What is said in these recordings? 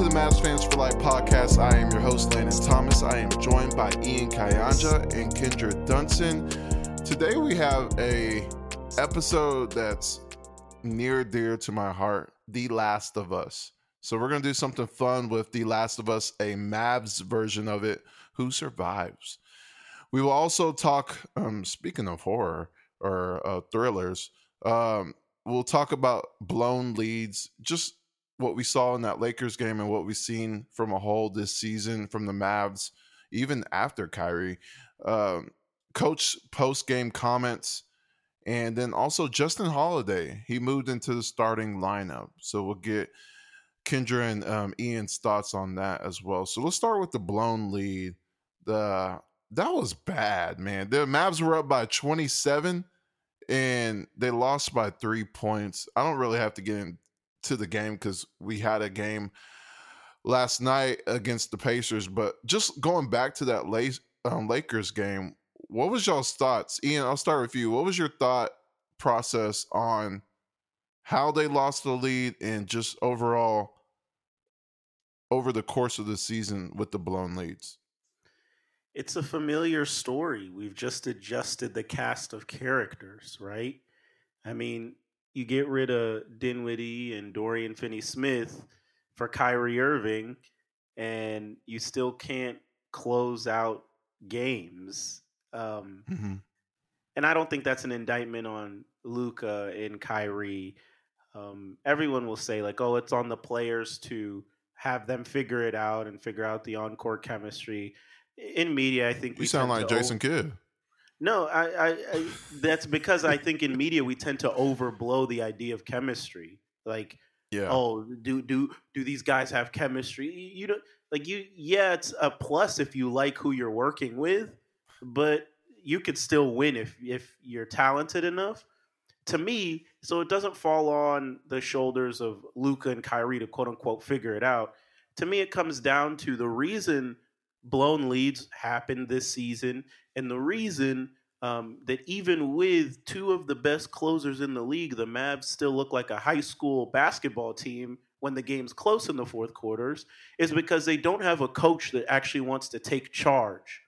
to the Mavs Fans for Life podcast. I am your host, Landon Thomas. I am joined by Ian Kayanja and Kendra Dunson. Today we have a episode that's near dear to my heart, The Last of Us. So we're gonna do something fun with The Last of Us, a Mavs version of it. Who survives? We will also talk. Um, speaking of horror or uh, thrillers, um, we'll talk about blown leads, just what we saw in that Lakers game and what we've seen from a whole this season from the Mavs, even after Kyrie. Um, coach post game comments, and then also Justin Holiday. He moved into the starting lineup, so we'll get Kendra and um, Ian's thoughts on that as well. So let's start with the blown lead. The that was bad, man. The Mavs were up by 27 and they lost by three points. I don't really have to get into the game because we had a game last night against the Pacers. But just going back to that um, Lakers game, what was y'all's thoughts? Ian, I'll start with you. What was your thought process on how they lost the lead and just overall over the course of the season with the blown leads? it's a familiar story. We've just adjusted the cast of characters, right? I mean, you get rid of Dinwiddie and Dorian Finney Smith for Kyrie Irving, and you still can't close out games. Um, mm-hmm. And I don't think that's an indictment on Luka and Kyrie. Um, everyone will say, like, oh, it's on the players to have them figure it out and figure out the on court chemistry in media, I think you sound like Jason over- Kidd. No, I, I, I, that's because I think in media we tend to overblow the idea of chemistry. Like, yeah. oh, do do do these guys have chemistry? You don't like you. Yeah, it's a plus if you like who you're working with, but you could still win if if you're talented enough. To me, so it doesn't fall on the shoulders of Luka and Kyrie to quote unquote figure it out. To me, it comes down to the reason blown leads happened this season. And the reason um, that even with two of the best closers in the league, the Mavs still look like a high school basketball team when the game's close in the fourth quarters is because they don't have a coach that actually wants to take charge.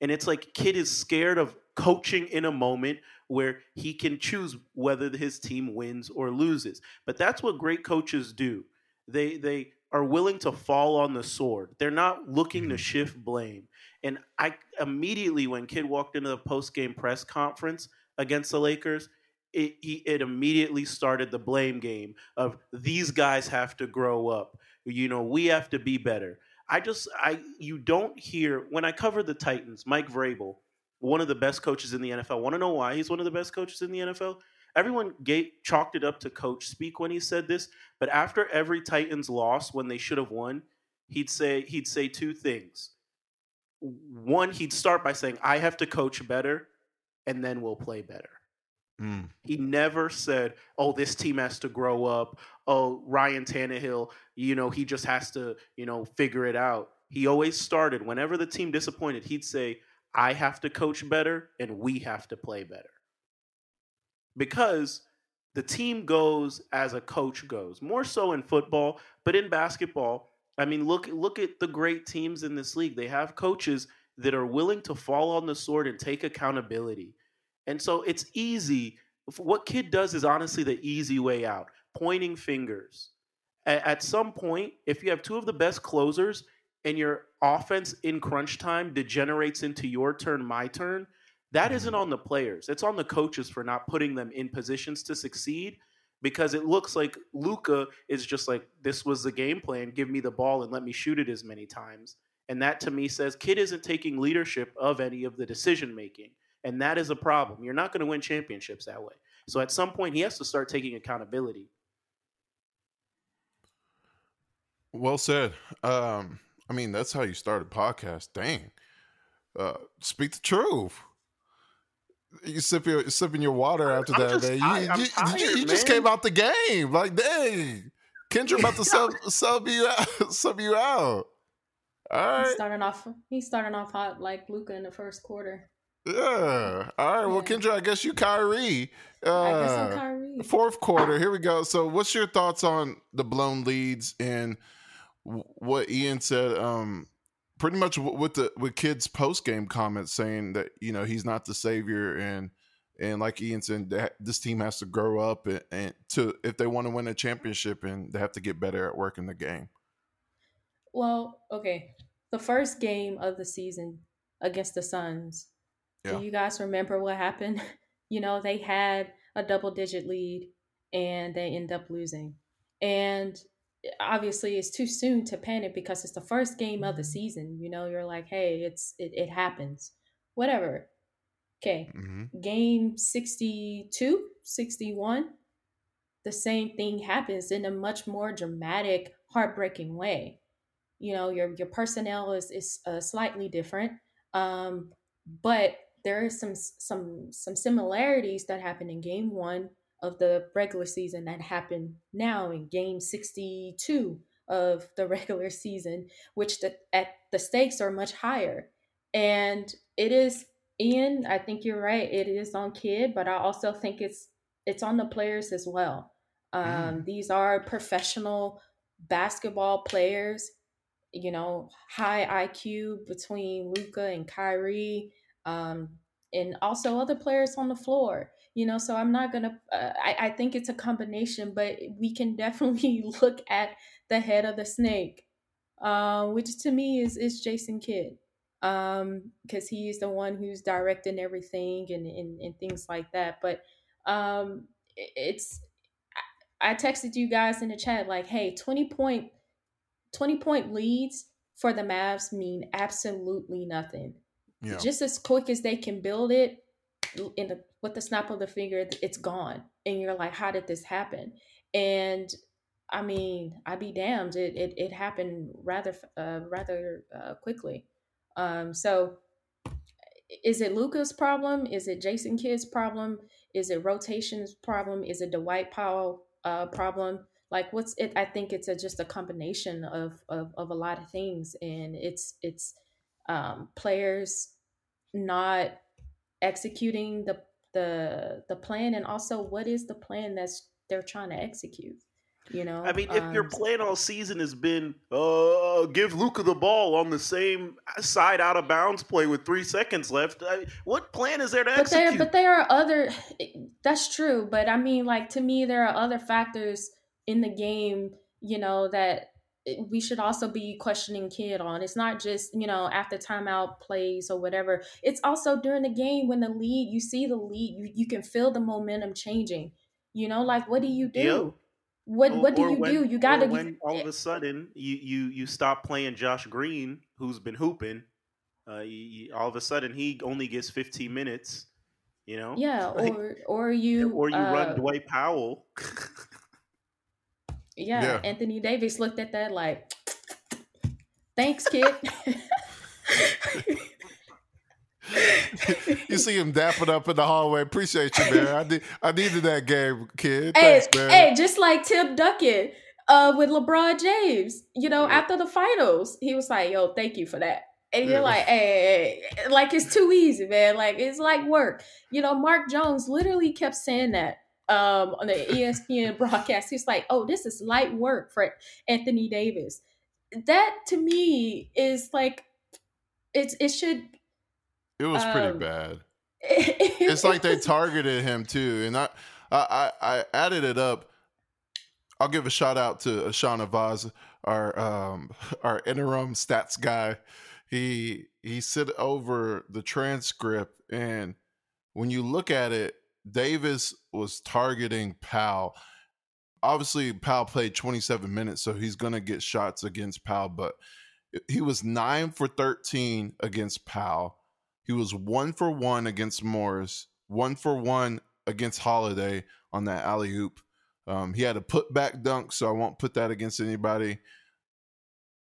And it's like Kidd is scared of coaching in a moment where he can choose whether his team wins or loses. But that's what great coaches do. They they are willing to fall on the sword. They're not looking to shift blame. And I immediately, when Kidd walked into the post game press conference against the Lakers, it, it immediately started the blame game of these guys have to grow up. You know, we have to be better. I just, I, you don't hear when I cover the Titans, Mike Vrabel, one of the best coaches in the NFL. Want to know why he's one of the best coaches in the NFL? Everyone gave, chalked it up to coach speak when he said this. But after every Titans loss, when they should have won, he'd say he'd say two things. One, he'd start by saying, "I have to coach better, and then we'll play better." Mm. He never said, "Oh, this team has to grow up." Oh, Ryan Tannehill, you know, he just has to, you know, figure it out. He always started whenever the team disappointed. He'd say, "I have to coach better, and we have to play better." Because the team goes as a coach goes. More so in football, but in basketball, I mean, look look at the great teams in this league. They have coaches that are willing to fall on the sword and take accountability. And so it's easy. What Kidd does is honestly the easy way out, pointing fingers. At some point, if you have two of the best closers and your offense in crunch time degenerates into your turn, my turn, that isn't on the players. It's on the coaches for not putting them in positions to succeed because it looks like Luka is just like, this was the game plan. Give me the ball and let me shoot it as many times. And that to me says Kidd isn't taking leadership of any of the decision making. And that is a problem. You're not going to win championships that way. So at some point, he has to start taking accountability. Well said. Um, I mean, that's how you start a podcast. Dang. Uh, speak the truth you sip your sipping your water after I'm that, man. You, you, tired, you, you just came out the game. Like, dang. Kendra about to sub sub you out sub you out. All right. He's starting off he's starting off hot like Luka in the first quarter. Yeah. All right. Yeah. Well, Kendra, I guess you Kyrie. Uh, I guess I'm uh, Kyrie. Fourth quarter. Here we go. So, what's your thoughts on the blown leads and what Ian said. Um, pretty much with the with Kidd's post game comments saying that you know he's not the savior and and like Ian said, this team has to grow up and, and to if they want to win a championship and they have to get better at working the game. Well, okay, the first game of the season against the Suns. Yeah. Do you guys remember what happened? You know, they had a double digit lead and they end up losing. And obviously it's too soon to panic because it's the first game of the mm-hmm. season. You know, you're like, hey, it's it, it happens. Whatever. Okay. Mm-hmm. Game 62, 61, the same thing happens in a much more dramatic, heartbreaking way. You know, your your personnel is is uh, slightly different. Um, but there is some some some similarities that happen in game 1 of the regular season that happened now in game 62 of the regular season, which the at the stakes are much higher. And it is Ian, I think you're right. It is on Kidd, but I also think it's it's on the players as well. Um, mm. These are professional basketball players. You know, high IQ between Luka and Kyrie, um, and also other players on the floor you know so i'm not gonna uh, I, I think it's a combination but we can definitely look at the head of the snake uh, which to me is is jason kidd um because he's the one who's directing everything and, and and things like that but um it's I texted you guys in the chat like, hey, 20 point 20 point leads for the Mavs mean absolutely nothing. Yeah. Just as quick as they can build it, in the with the snap of the finger, it's gone, and you're like, how did this happen? And I mean, I'd be damned. It it, it happened rather uh, rather uh, quickly. Um, so, is it Luka's problem? Is it Jason Kidd's problem? Is it rotation's problem? Is it Dwight Powell uh, problem? Like, what's it? I think it's a, just a combination of, of of a lot of things, and it's it's um, players not executing the the the plan and also what is the plan that's they're trying to execute you know? I mean if um, your plan all season has been uh give Luka the ball on the same side out of bounds play with three seconds left I, what plan is there to but execute there but there are other that's true but i mean like to me there are other factors in the game you know that we should also be questioning Kidd on. It's not just, you know, after timeout plays or whatever. It's also during the game when the lead, you see the lead, you, you can feel the momentum changing. You know, like what do you do? Yep. What or, what do you when, do? You gotta when all of a sudden you you you stop playing Josh Green, who's been hooping. Uh, you, all of a sudden he only gets 15 minutes. You know. Yeah, or or you or you uh, run Dwight Powell. Yeah, yeah, Anthony Davis looked at that like, thanks, Kidd. you see him dapping up in the hallway. Appreciate you, man. I need, I needed that game, Kidd. Hey, Thanks, man. Hey, just like Tim Duncan uh, with LeBron James. You know, yeah. after the finals, he was like, "Yo, thank you for that." And you're yeah. like, hey, hey, like it's too easy, man. Like it's like work. You know, Mark Jones literally kept saying that um, on the ESPN broadcast. He's like, "Oh, this is light work for Anthony Davis." That to me is like, it's it should. It was um, pretty bad. it's like they targeted him too, and I, I, I added it up. I'll give a shout out to Ashana Vaz, our um, our interim stats guy. He he sit over the transcript, and when you look at it, Davis was targeting Powell. Obviously, Powell played 27 minutes, so he's going to get shots against Powell, but he was 9 for 13 against Powell. He was 1 for 1 against Morris, 1 for 1 against Holiday on that alley-oop. Um, he had a put back dunk, so I won't put that against anybody.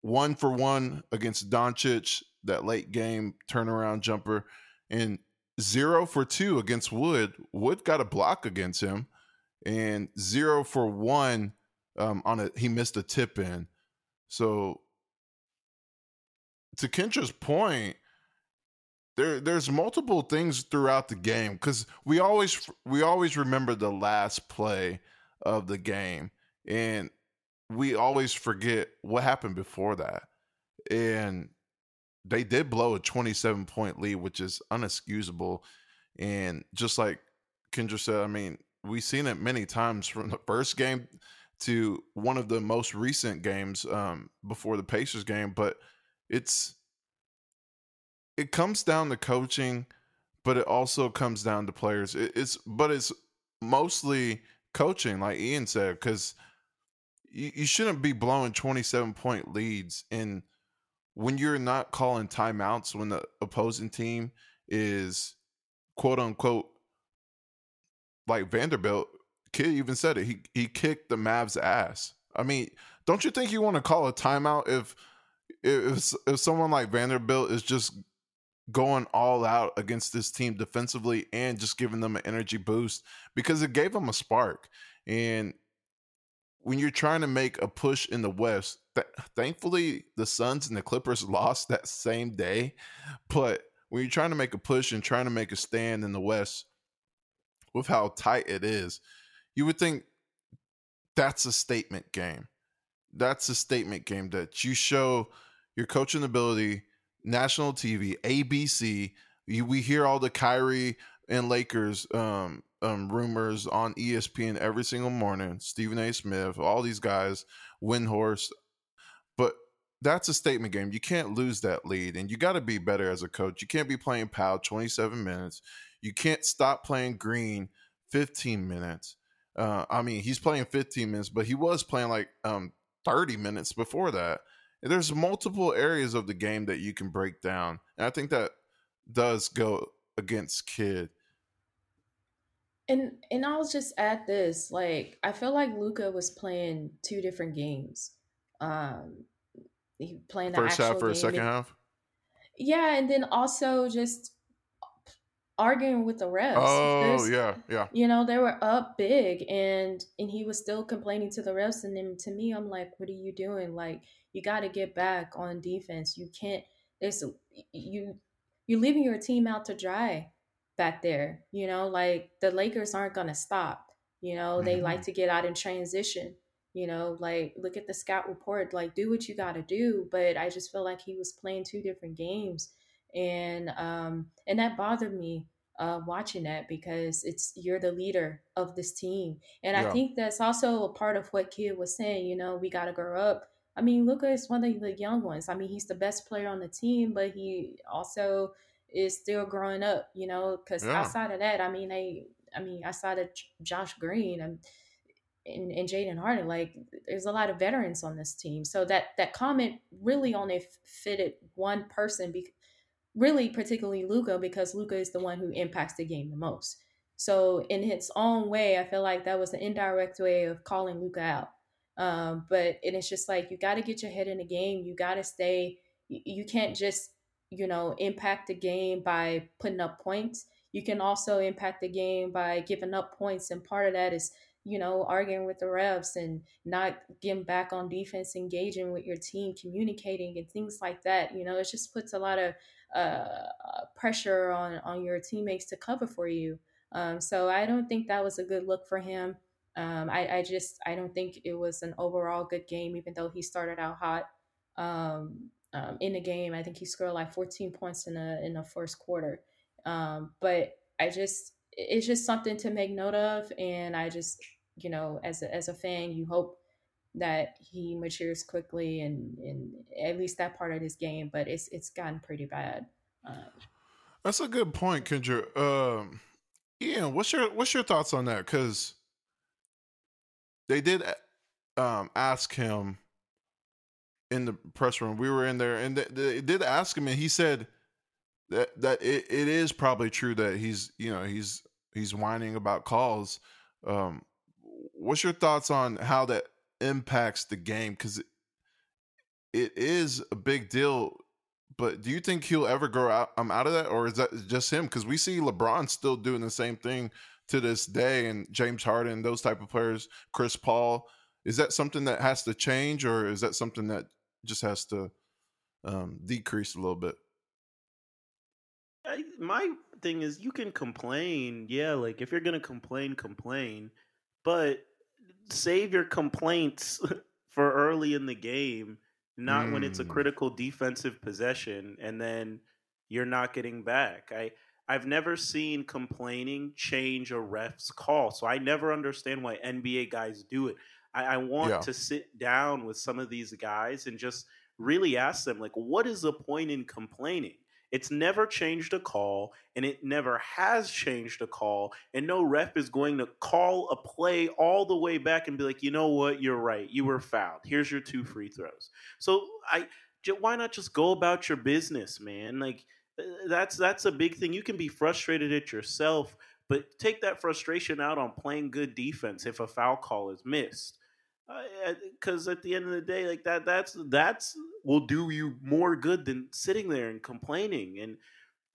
One for one against Doncic, that late game turnaround jumper. And zero for two against Wood. Wood got a block against him, and zero for one um, on a he missed a tip in. So to Kendra's point, there there's multiple things throughout the game because we always we always remember the last play of the game, and we always forget what happened before that. And they did blow a 27 point lead, which is unexcusable. And just like Kendra said, I mean, we've seen it many times from the first game to one of the most recent games um, before the Pacers game, but it's it comes down to coaching, but it also comes down to players. It, it's but it's mostly coaching, like Ian said, because you, you shouldn't be blowing twenty seven point leads and when you're not calling timeouts when the opposing team is quote unquote like Vanderbilt, Kidd even said it. He he kicked the Mavs ass. I mean, don't you think you want to call a timeout if if if someone like Vanderbilt is just going all out against this team defensively and just giving them an energy boost because it gave them a spark. And when you're trying to make a push in the West, th- thankfully the Suns and the Clippers lost that same day. But when you're trying to make a push and trying to make a stand in the West, with how tight it is, you would think that's a statement game. That's a statement game that you show your coaching ability, national TV, ABC. You, we hear all the Kyrie and Lakers um, um, rumors on ESPN every single morning. Stephen A. Smith, all these guys, Windhorst. That's a statement game. You can't lose that lead, and you got to be better as a coach. You can't be playing Powell 27 minutes. You can't stop playing Green 15 minutes. Uh, I mean, he's playing 15 minutes, but he was playing like um, 30 minutes before that. And there's multiple areas of the game that you can break down, and I think that does go against Kidd. And and I'll just add this: like, I feel like Luka was playing two different games. Um, he playing the first half or second and, half. Yeah, and then also just arguing with the refs. Oh There's, yeah, yeah. You know they were up big, and and he was still complaining to the refs. And then to me, I'm like, what are you doing? Like you got to get back on defense. You can't. There's you you're leaving your team out to dry back there. You know, like the Lakers aren't gonna stop. You know, they mm-hmm. like to get out in transition. You know, like look at the scout report. Like do what you got to do. But I just feel like he was playing two different games and um, and that bothered me uh, watching that because it's you're the leader of this team, and yeah. I think that's also a part of what Kidd was saying. You know, we got to grow up. I mean, Luka is one of the young ones. I mean, he's the best player on the team, but he also is still growing up. You know, because yeah. outside of that, I mean, they, I mean, outside of Josh Green and and, Jaden Hardy, like there's a lot of veterans on this team. So that that comment really only fitted one person because really particularly Luka, because Luka is the one who impacts the game the most. So in its own way, I feel like that was an indirect way of calling Luka out. Um, but it is just like you got to get your head in the game. You got to stay. You, you can't just you know impact the game by putting up points. You can also impact the game by giving up points, and part of that is you know, arguing with the refs and not getting back on defense, engaging with your team, communicating and things like that. You know, it just puts a lot of uh, pressure on on your teammates to cover for you. Um, so I don't think that was a good look for him. Um, I, I, just I don't think it was an overall good game, even though he started out hot um, um in the game. I think he scored like 14 points in the in the first quarter. Um, but I just it's just something to make note of, and I just you know as a, as a fan, you hope that he matures quickly and, and at least that part of his game, but it's it's gotten pretty bad. Um, That's a good point, Kendra. Um, Ian, what's your what's your thoughts on that? Because they did um, ask him in the press room. We were in there, and they, they did ask him, and he said that that it, it is probably true that he's you know he's he's whining about calls. Um, what's your thoughts on how that impacts the game because it, it is a big deal. But do you think he'll ever grow out? I'm out of that, or is that just him? Because we see LeBron still doing the same thing to this day, and James Harden, those type of players, Chris Paul. Is that something that has to change, or is that something that just has to um, decrease a little bit? I, my thing is, you can complain, yeah. Like if you're gonna complain, complain, but save your complaints for early in the game, not mm. when it's a mm. critical defensive possession and then you're not getting back. I I've never seen complaining change a ref's call. So I never understand why NBA guys do it. I, I want yeah. to sit down with some of these guys and just really ask them, like, what is the point in complaining? It's never changed a call, and it never has changed a call. And no ref is going to call a play all the way back and be like, you know what, you're right, you were fouled. Here's your two free throws. So I, why not just go about your business, man? Like uh, that's that's a big thing. You can be frustrated at yourself, but take that frustration out on playing good defense if a foul call is missed because uh, at the end of the day, like that, that's that's will do you more good than sitting there and complaining. And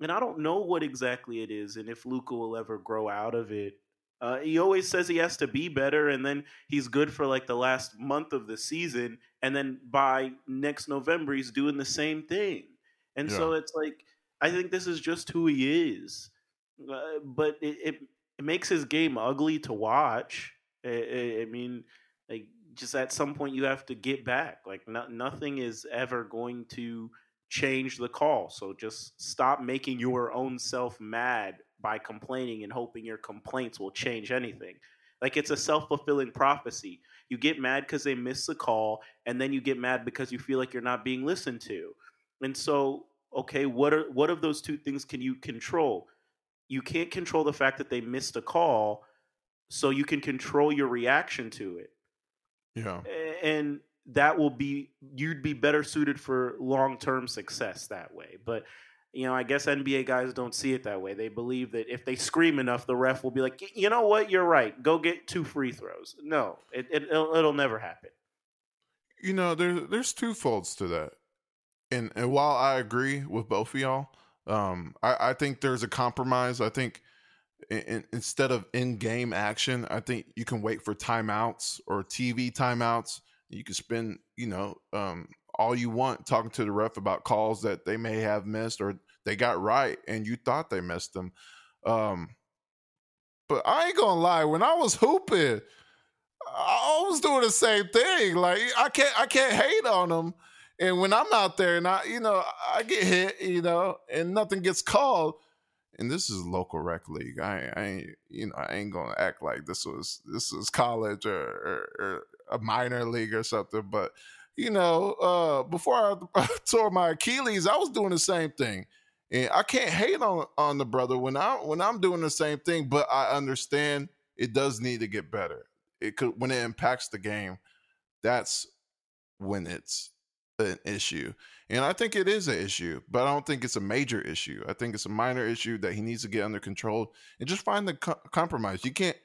and I don't know what exactly it is, and if Luka will ever grow out of it. Uh, he always says he has to be better, and then he's good for like the last month of the season, and then by next November he's doing the same thing. And yeah. so it's like I think this is just who he is, uh, but it, it, it makes his game ugly to watch. I, I mean, like just at some point you have to get back. Like no, nothing is ever going to change the call. So just stop making your own self mad by complaining and hoping your complaints will change anything. Like it's a self fulfilling prophecy. You get mad because they miss the call, and then you get mad because you feel like you're not being listened to. And so, okay, what are what of those two things can you control? You can't control the fact that they missed a call, so you can control your reaction to it. Yeah. And that will be you'd be better suited for long-term success that way. But you know, I guess NBA guys don't see it that way. They believe that if they scream enough, the ref will be like, "You know what? You're right. Go get two free throws." No, it, it it'll, it'll never happen. You know, there's there's two folds to that, and and while I agree with both of y'all, um, I, I think there's a compromise. I think in, instead of in-game action, I think you can wait for timeouts or TV timeouts. You can spend, you know, um, all you want talking to the ref about calls that they may have missed or they got right and you thought they missed them. Um, but I ain't gonna lie, when I was hooping, I was doing the same thing. Like I can't, I can't hate on them. And when I'm out there and I, you know, I get hit, you know, and nothing gets called and this is local rec league. I, I ain't, you know, I ain't gonna act like this was this was college or, or, or a minor league or something. But you know, uh, before I tore my Achilles, I was doing the same thing, and I can't hate on on the brother when I when I'm doing the same thing. But I understand it does need to get better. It could when it impacts the game. That's when it's an issue. And I think it is an issue, but I don't think it's a major issue. I think it's a minor issue that he needs to get under control and just find the co- compromise. You can't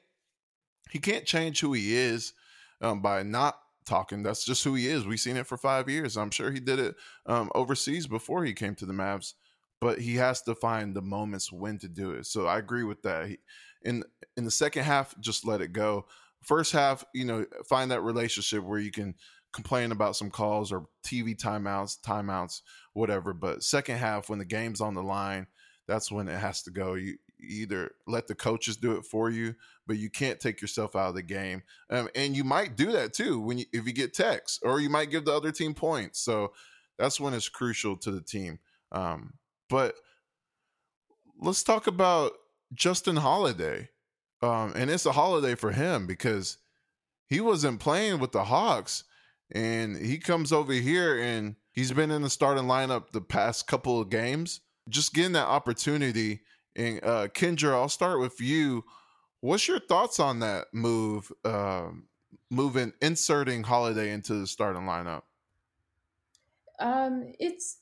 he can't change who he is um, by not talking. That's just who he is. We've seen it for five years. I'm sure he did it um, overseas before he came to the Mavs, but he has to find the moments when to do it. So I agree with that. He, in in the second half, just let it go. First half, you know, find that relationship where you can complain about some calls or TV timeouts, timeouts, whatever. But second half, when the game's on the line, that's when it has to go. You either let the coaches do it for you, but you can't take yourself out of the game. Um, and you might do that too when you, if you get texts, or you might give the other team points. So that's when it's crucial to the team. Um, but let's talk about Justin Holiday. Um, and it's a holiday for him because he wasn't playing with the Hawks and he comes over here and he's been in the starting lineup the past couple of games. Just getting that opportunity. And uh, Kendra, I'll start with you. What's your thoughts on that move? Uh, moving, inserting Holiday into the starting lineup. Um, it's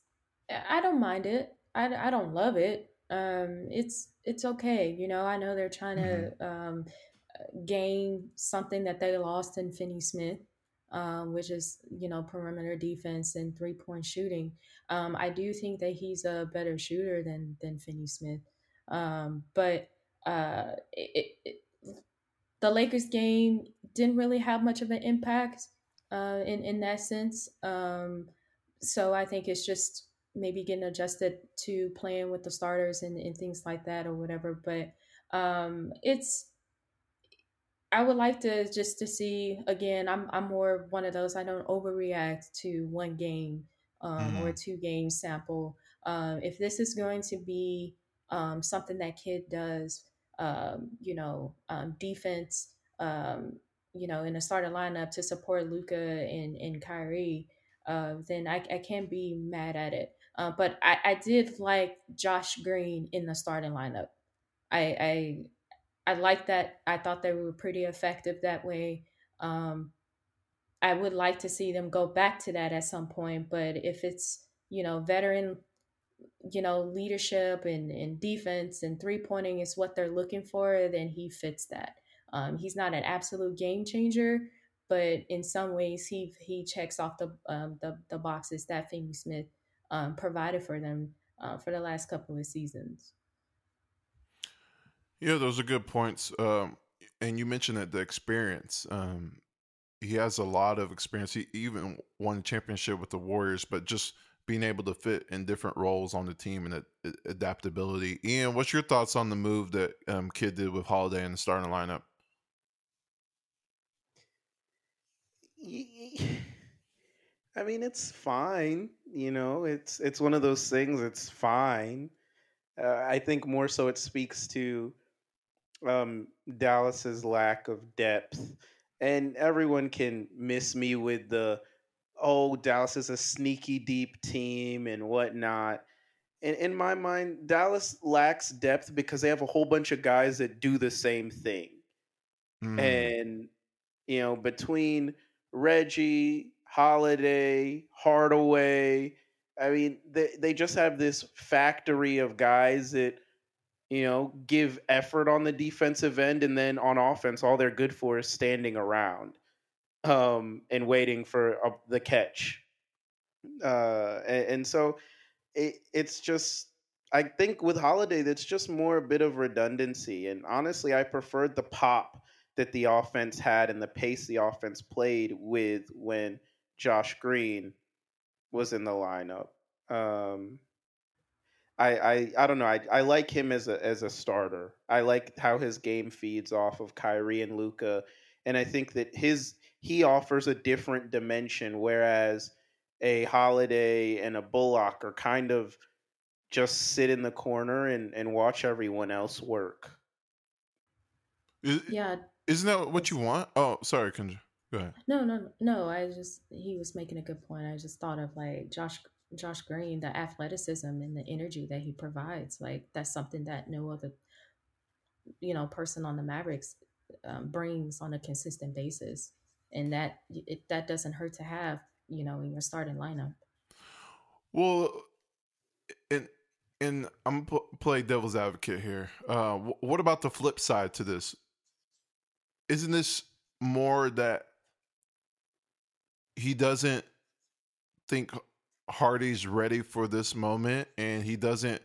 I don't mind it. I, I don't love it. Um, it's it's okay. You know, I know they're trying mm-hmm. to um, gain something that they lost in Finney Smith um, which is you know perimeter defense and three point shooting. Um, I do think that he's a better shooter than than Finney Smith, um, but uh, it, it, the Lakers game didn't really have much of an impact uh, in in that sense. Um, so I think it's just maybe getting adjusted to playing with the starters and, and things like that or whatever. But um, it's I would like to just to see again. I'm I'm more one of those. I don't overreact to one game um, mm-hmm. or two game sample. Um, if this is going to be um, something that Kidd does, um, you know, um, defense, um, you know, in a starting lineup to support Luka and and Kyrie, uh, then I, I can't be mad at it. Uh, but I, I did like Josh Green in the starting lineup. I I I like that. I thought they were pretty effective that way. Um, I would like to see them go back to that at some point, but if it's you know veteran, you know leadership and and defense and three pointing is what they're looking for, then he fits that. Um, he's not an absolute game changer, but in some ways he he checks off the um, the, the boxes that Finney Smith um, provided for them uh, for the last couple of seasons. Yeah, those are good points. Um, and you mentioned that the experience. Um, he has a lot of experience. He even won a championship with the Warriors, but just being able to fit in different roles on the team and adaptability. Ian, what's your thoughts on the move that um, Kidd did with Holiday in the starting lineup? I mean, it's fine. You know, it's it's one of those things. It's fine. Uh, I think more so it speaks to um, Dallas's lack of depth, and everyone can miss me with the oh Dallas is a sneaky deep team and whatnot. And in my mind, Dallas lacks depth because they have a whole bunch of guys that do the same thing, mm. and you know between Reggie, Holiday, Hardaway. I mean, they they just have this factory of guys that you know give effort on the defensive end, and then on offense, all they're good for is standing around um, and waiting for uh, the catch. Uh, and, and so it, it's just I think with Holiday, that's just more a bit of redundancy. And honestly, I preferred the pop that the offense had and the pace the offense played with when Josh Green was in the lineup. Um, I, I I don't know. I, I like him as a as a starter. I like how his game feeds off of Kyrie and Luka, and I think that his he offers a different dimension, whereas a Holiday and a Bullock are kind of just sit in the corner and, and watch everyone else work. yeah, isn't that what you want? Oh, sorry, Kendra. Go ahead. No, no, no. I just he was making a good point. I just thought of like Josh Josh Green, the athleticism and the energy that he provides. Like that's something that no other you know person on the Mavericks um, brings on a consistent basis, and that it, that doesn't hurt to have you know in your starting lineup. Well, and and I'm play devil's advocate here. Uh, what about the flip side to this? isn't this more that he doesn't think Hardy's ready for this moment and he doesn't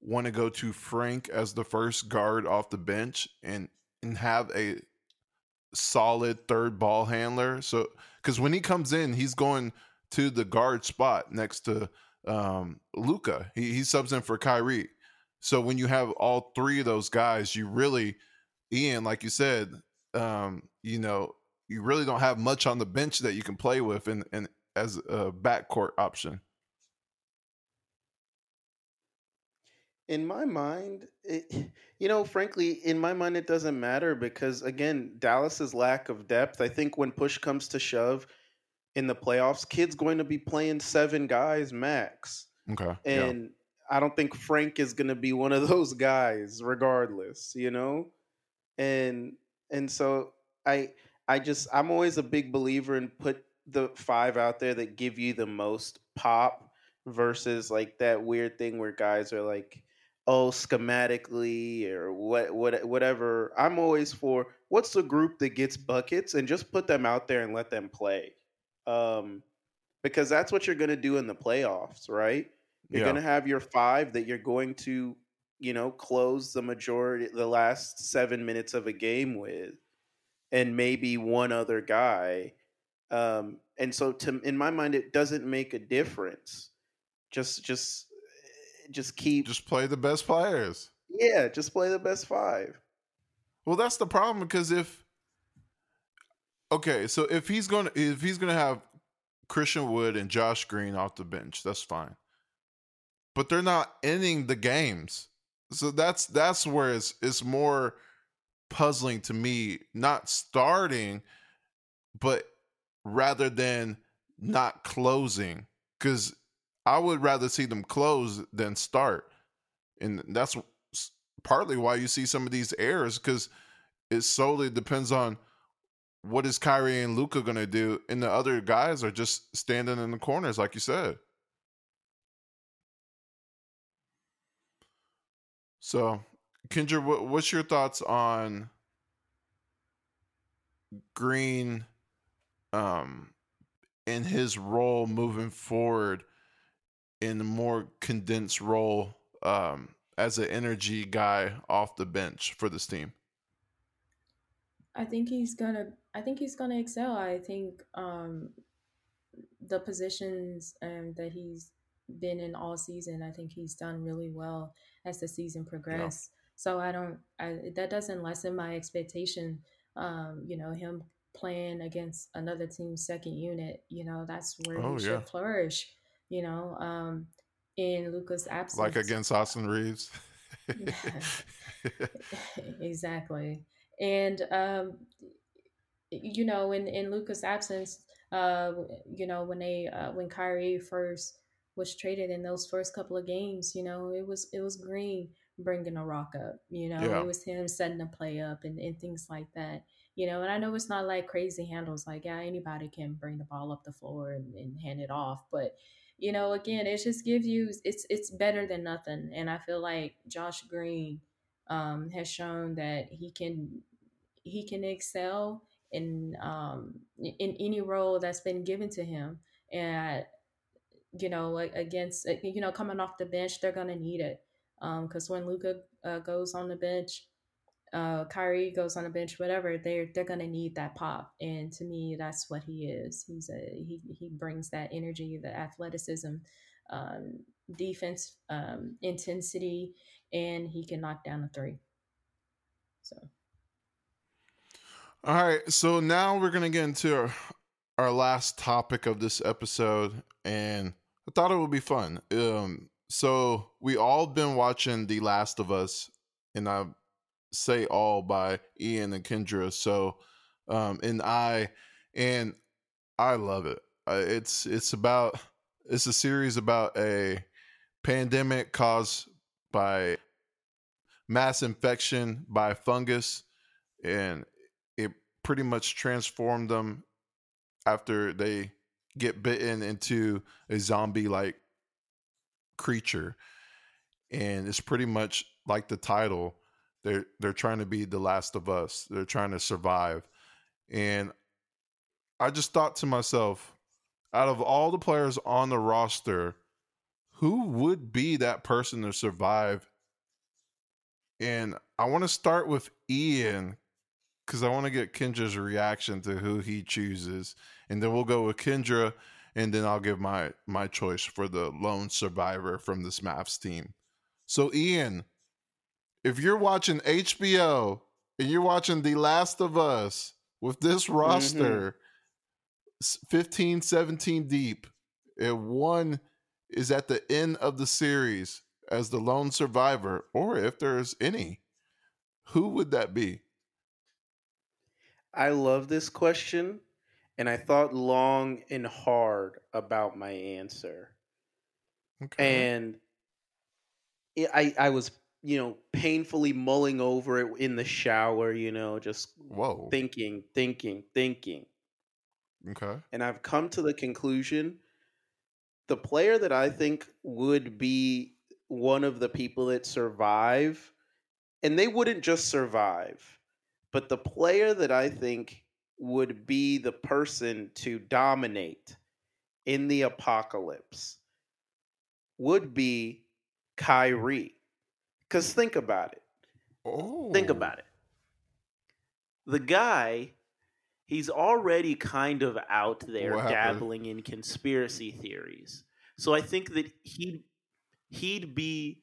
want to go to Frank as the first guard off the bench and and have a solid third ball handler. So cuz when he comes in, he's going to the guard spot next to um Luka. He he subs in for Kyrie. So when you have all three of those guys, you really Ian like you said, um, you know, you really don't have much on the bench that you can play with and, and as a backcourt option. In my mind, it, you know, frankly, in my mind, it doesn't matter because, again, Dallas's lack of depth. I think when push comes to shove in the playoffs, Kidd's going to be playing seven guys max. Okay. And yeah. I don't think Frank is going to be one of those guys, regardless, you know? And and so I I just I'm always a big believer in put the five out there that give you the most pop versus like that weird thing where guys are like oh schematically or what what whatever i'm always for what's the group that gets buckets and just put them out there and let them play um because that's what you're going to do in the playoffs right you're yeah. going to have your five that you're going to you know, close the majority, the last seven minutes of a game with, and maybe one other guy. Um, and so, to in my mind, it doesn't make a difference. Just, just, just keep. Just play the best players. Yeah, just play the best five. Well, that's the problem because if okay, so if he's going to if he's to have Christian Wood and Josh Green off the bench, that's fine. But they're not ending the games. So that's that's where it's it's more puzzling to me not starting but rather than not closing cuz I would rather see them close than start. And that's partly why you see some of these errors cuz it solely depends on what is Kyrie and Luka going to do and the other guys are just standing in the corners like you said. So, Kendra, what, what's your thoughts on Green um, in his role moving forward in a more condensed role um, as an energy guy off the bench for this team? I think he's gonna. I think he's gonna excel. I think um, the positions um, that he's been in all season. I think he's done really well as the season progressed. Yeah. So I don't. I, that doesn't lessen my expectation. Um, you know, him playing against another team's second unit. You know, that's where oh, he yeah. should flourish. You know, um, in Luka's absence, like against Austin Reaves. exactly, and um, you know, in in Luka's absence, uh, you know, when they uh, when Kyrie first was traded in those first couple of games, you know, it was it was Green bringing a rock up, you know, yeah. it was him setting a play up and, and things like that, you know, and I know it's not like crazy handles, like yeah, anybody can bring the ball up the floor and, and hand it off, but you know, again, it just gives you it's it's better than nothing, and I feel like Josh Green um, has shown that he can he can excel in um, in any role that's been given to him, and you know, against uh, you know coming off the bench, they're gonna need it because um, when Luka uh, goes on the bench, uh, Kyrie goes on a bench, whatever, they're they're gonna need that pop. And to me, that's what he is. He's a he he brings that energy, the athleticism, um, defense um, intensity, and he can knock down a three. So. All right, so now we're gonna get into our, our last topic of this episode, and I thought it would be fun. Um, so we all been watching The Last of Us, and I say all by Ian and Kendra. So, um, and I, and I love it. It's it's about it's a series about a pandemic caused by mass infection by fungus, and it pretty much transformed them after they get bitten into a zombie like creature and it's pretty much like the title they're they're trying to be the last of us. They're trying to survive. And i just thought to myself out of all the players on the roster who would be that person to survive? And i want to start with ian because i want to get kendra's reaction to who he chooses. And then we'll go with Kendra, and then I'll give my my choice for the lone survivor from this Mavs team. So, Ian, if you're watching HBO and you're watching The Last of Us with this mm-hmm. roster, mm-hmm. 15, 17 deep, and one is at the end of the series as the lone survivor, or if there's any, who would that be? I love this question and I thought long and hard about my answer. Okay. And I I was you know painfully mulling over it in the shower, you know, just whoa thinking, thinking, thinking. Okay. And I've come to the conclusion the player that I think would be one of the people that survive, and they wouldn't just survive, but the player that I think would be the person to dominate in the apocalypse would be Kyrie. Because think about it. Oh. Think about it. The guy, he's already kind of out there dabbling in conspiracy theories. So I think that he'd he'd be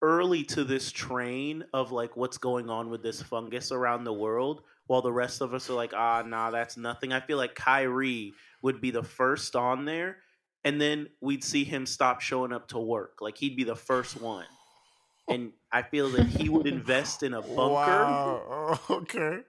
early to this train of like what's going on with this fungus around the world while the rest of us are like, ah, nah, that's nothing. I feel like Kyrie would be the first on there, and then we'd see him stop showing up to work. Like he'd be the first one. And I feel that he would invest in a bunker. Wow. Okay.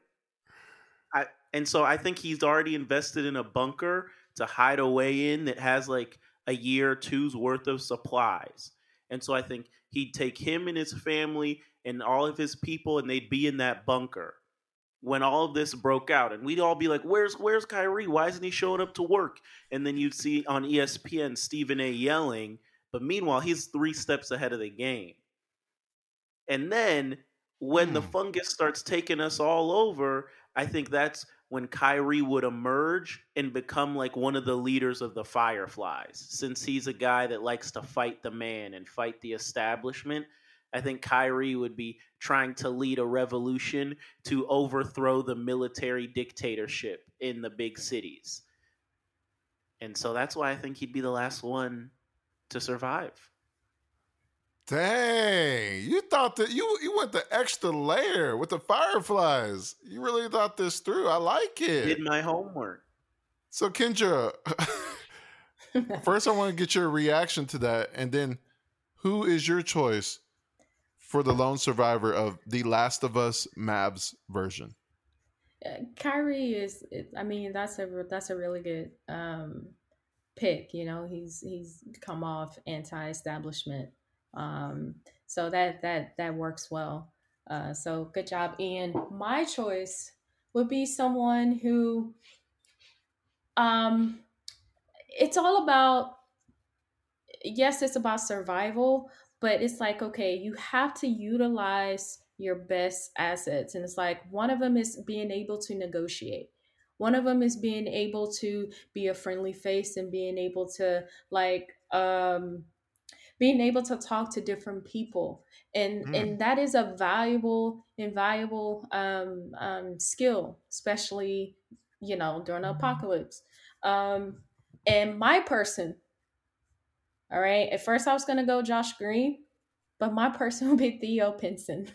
I and so I think he's already invested in a bunker to hide away in that has like a year or two's worth of supplies. And so I think he'd take him and his family and all of his people and they'd be in that bunker when all of this broke out and we'd all be like where's where's Kyrie why isn't he showing up to work and then you'd see on ESPN Stephen A yelling but meanwhile he's 3 steps ahead of the game and then when the hmm. fungus starts taking us all over I think that's when Kyrie would emerge and become like one of the leaders of the Fireflies since he's a guy that likes to fight the man and fight the establishment I think Kyrie would be trying to lead a revolution to overthrow the military dictatorship in the big cities. And so that's why I think he'd be the last one to survive. Dang, you thought that you you went the extra layer with the fireflies. You really thought this through. I like it. Did my homework. So Kendra, first I want to get your reaction to that, and then who is your choice for the lone survivor of the Last of Us Mavs version? Uh, Kyrie is. I mean, that's a that's a really good um, pick. You know, he's he's come off anti-establishment, um, so that that that works well. Uh, so good job, Ian. My choice would be someone who, um, it's all about. Yes, it's about survival, but it's like okay you have to utilize your best assets and it's like one of them is being able to negotiate one of them is being able to be a friendly face and being able to like um being able to talk to different people and mm. and that is a valuable invaluable um, um skill especially you know during the apocalypse um and my person all right. At first, I was gonna go Josh Green, but my person would be Theo Pinson.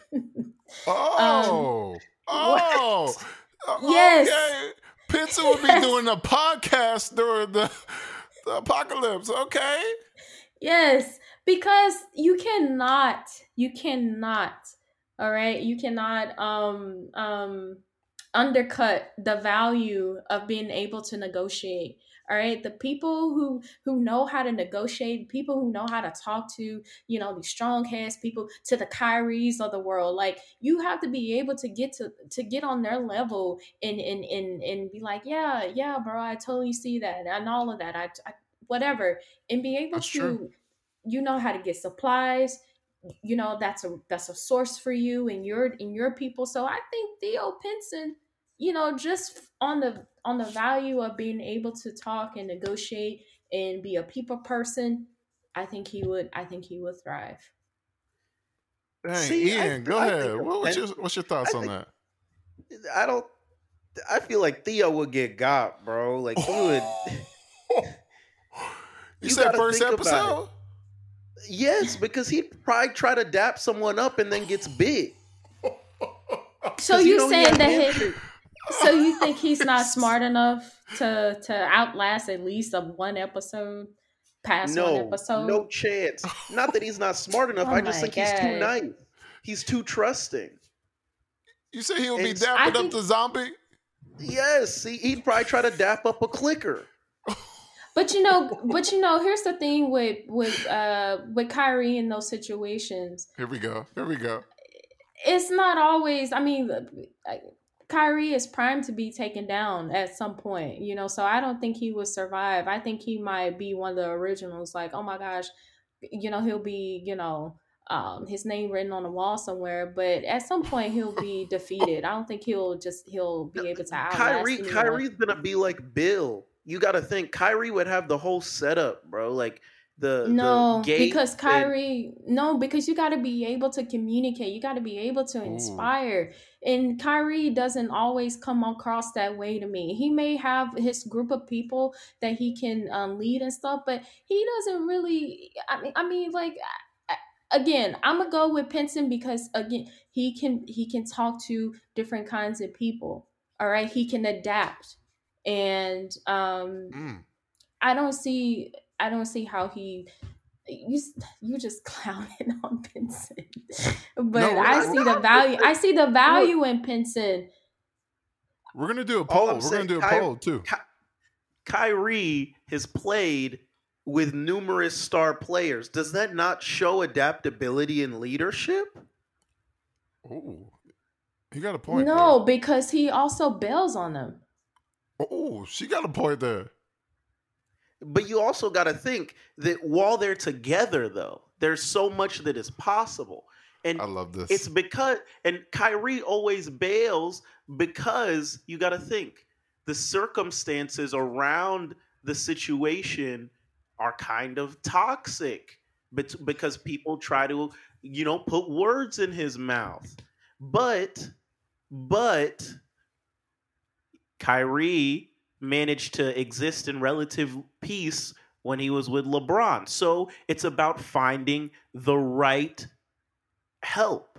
oh, um, oh, yes. Okay. Pinson would be doing a podcast during the, the apocalypse. Okay. Yes, because you cannot, you cannot. All right, you cannot um um undercut the value of being able to negotiate all right the people who who know how to negotiate people who know how to talk to you know these strong heads people to the Kyries of the world like you have to be able to get to to get on their level and and and, and be like yeah yeah bro i totally see that and all of that i, I whatever and be able that's to true. You know how to get supplies you know that's a that's a source for you and your and your people so i think theo pinson you know just on the on the value of being able to talk and negotiate and be a people person i think he would i think he would thrive Dang, See, Ian, I, go I ahead. What, what's, your, what's your thoughts I on think, that? I don't. I feel like Theo would get got, bro. Like he would. you, you said first episode. Yes, because he'd probably try to dap someone up and then gets big. So you, you saying that he, so you think he's not smart enough to to outlast at least a one episode? Past no, one episode? No chance. Not that he's not smart enough. oh I just think God. he's too nice. He's too trusting. You say he'll be dapping think, up the zombie? Yes, he, he'd probably try to dap up a clicker. But you know, but you know, here's the thing with with uh with Kyrie in those situations. Here we go. Here we go. It's not always. I mean, Kyrie is primed to be taken down at some point, you know, so I don't think he would survive. I think he might be one of the originals, like, oh my gosh, you know, he'll be, you know, um, his name written on the wall somewhere, but at some point he'll be defeated. I don't think he'll just he'll be able to outlast Kyrie. Anyone. Kyrie's gonna be like Bill. You got to think Kyrie would have the whole setup, bro. Like the no the because Kyrie and... no because you got to be able to communicate you got to be able to inspire Ooh. and Kyrie doesn't always come across that way to me he may have his group of people that he can um, lead and stuff but he doesn't really I mean I mean like again I'm gonna go with Pinson because again he can he can talk to different kinds of people All right, he can adapt, and um, mm. I don't see I don't see how he you you just clowning on Pinson, but no, I see the value. I see the value in Pinson. We're gonna do a poll. We're gonna do a Ky- poll too. Ky- Kyrie has played with numerous star players. Does that not show adaptability and leadership? Oh, he got a point. No, there. because he also bails on them. Oh, she got a point there. But you also got to think that while they're together, though, there's so much that is possible. And I love this. It's because, and Kyrie always bails because you got to think the circumstances around the situation are kind of toxic because people try to you know put words in his mouth but but Kyrie managed to exist in relative peace when he was with LeBron. So it's about finding the right help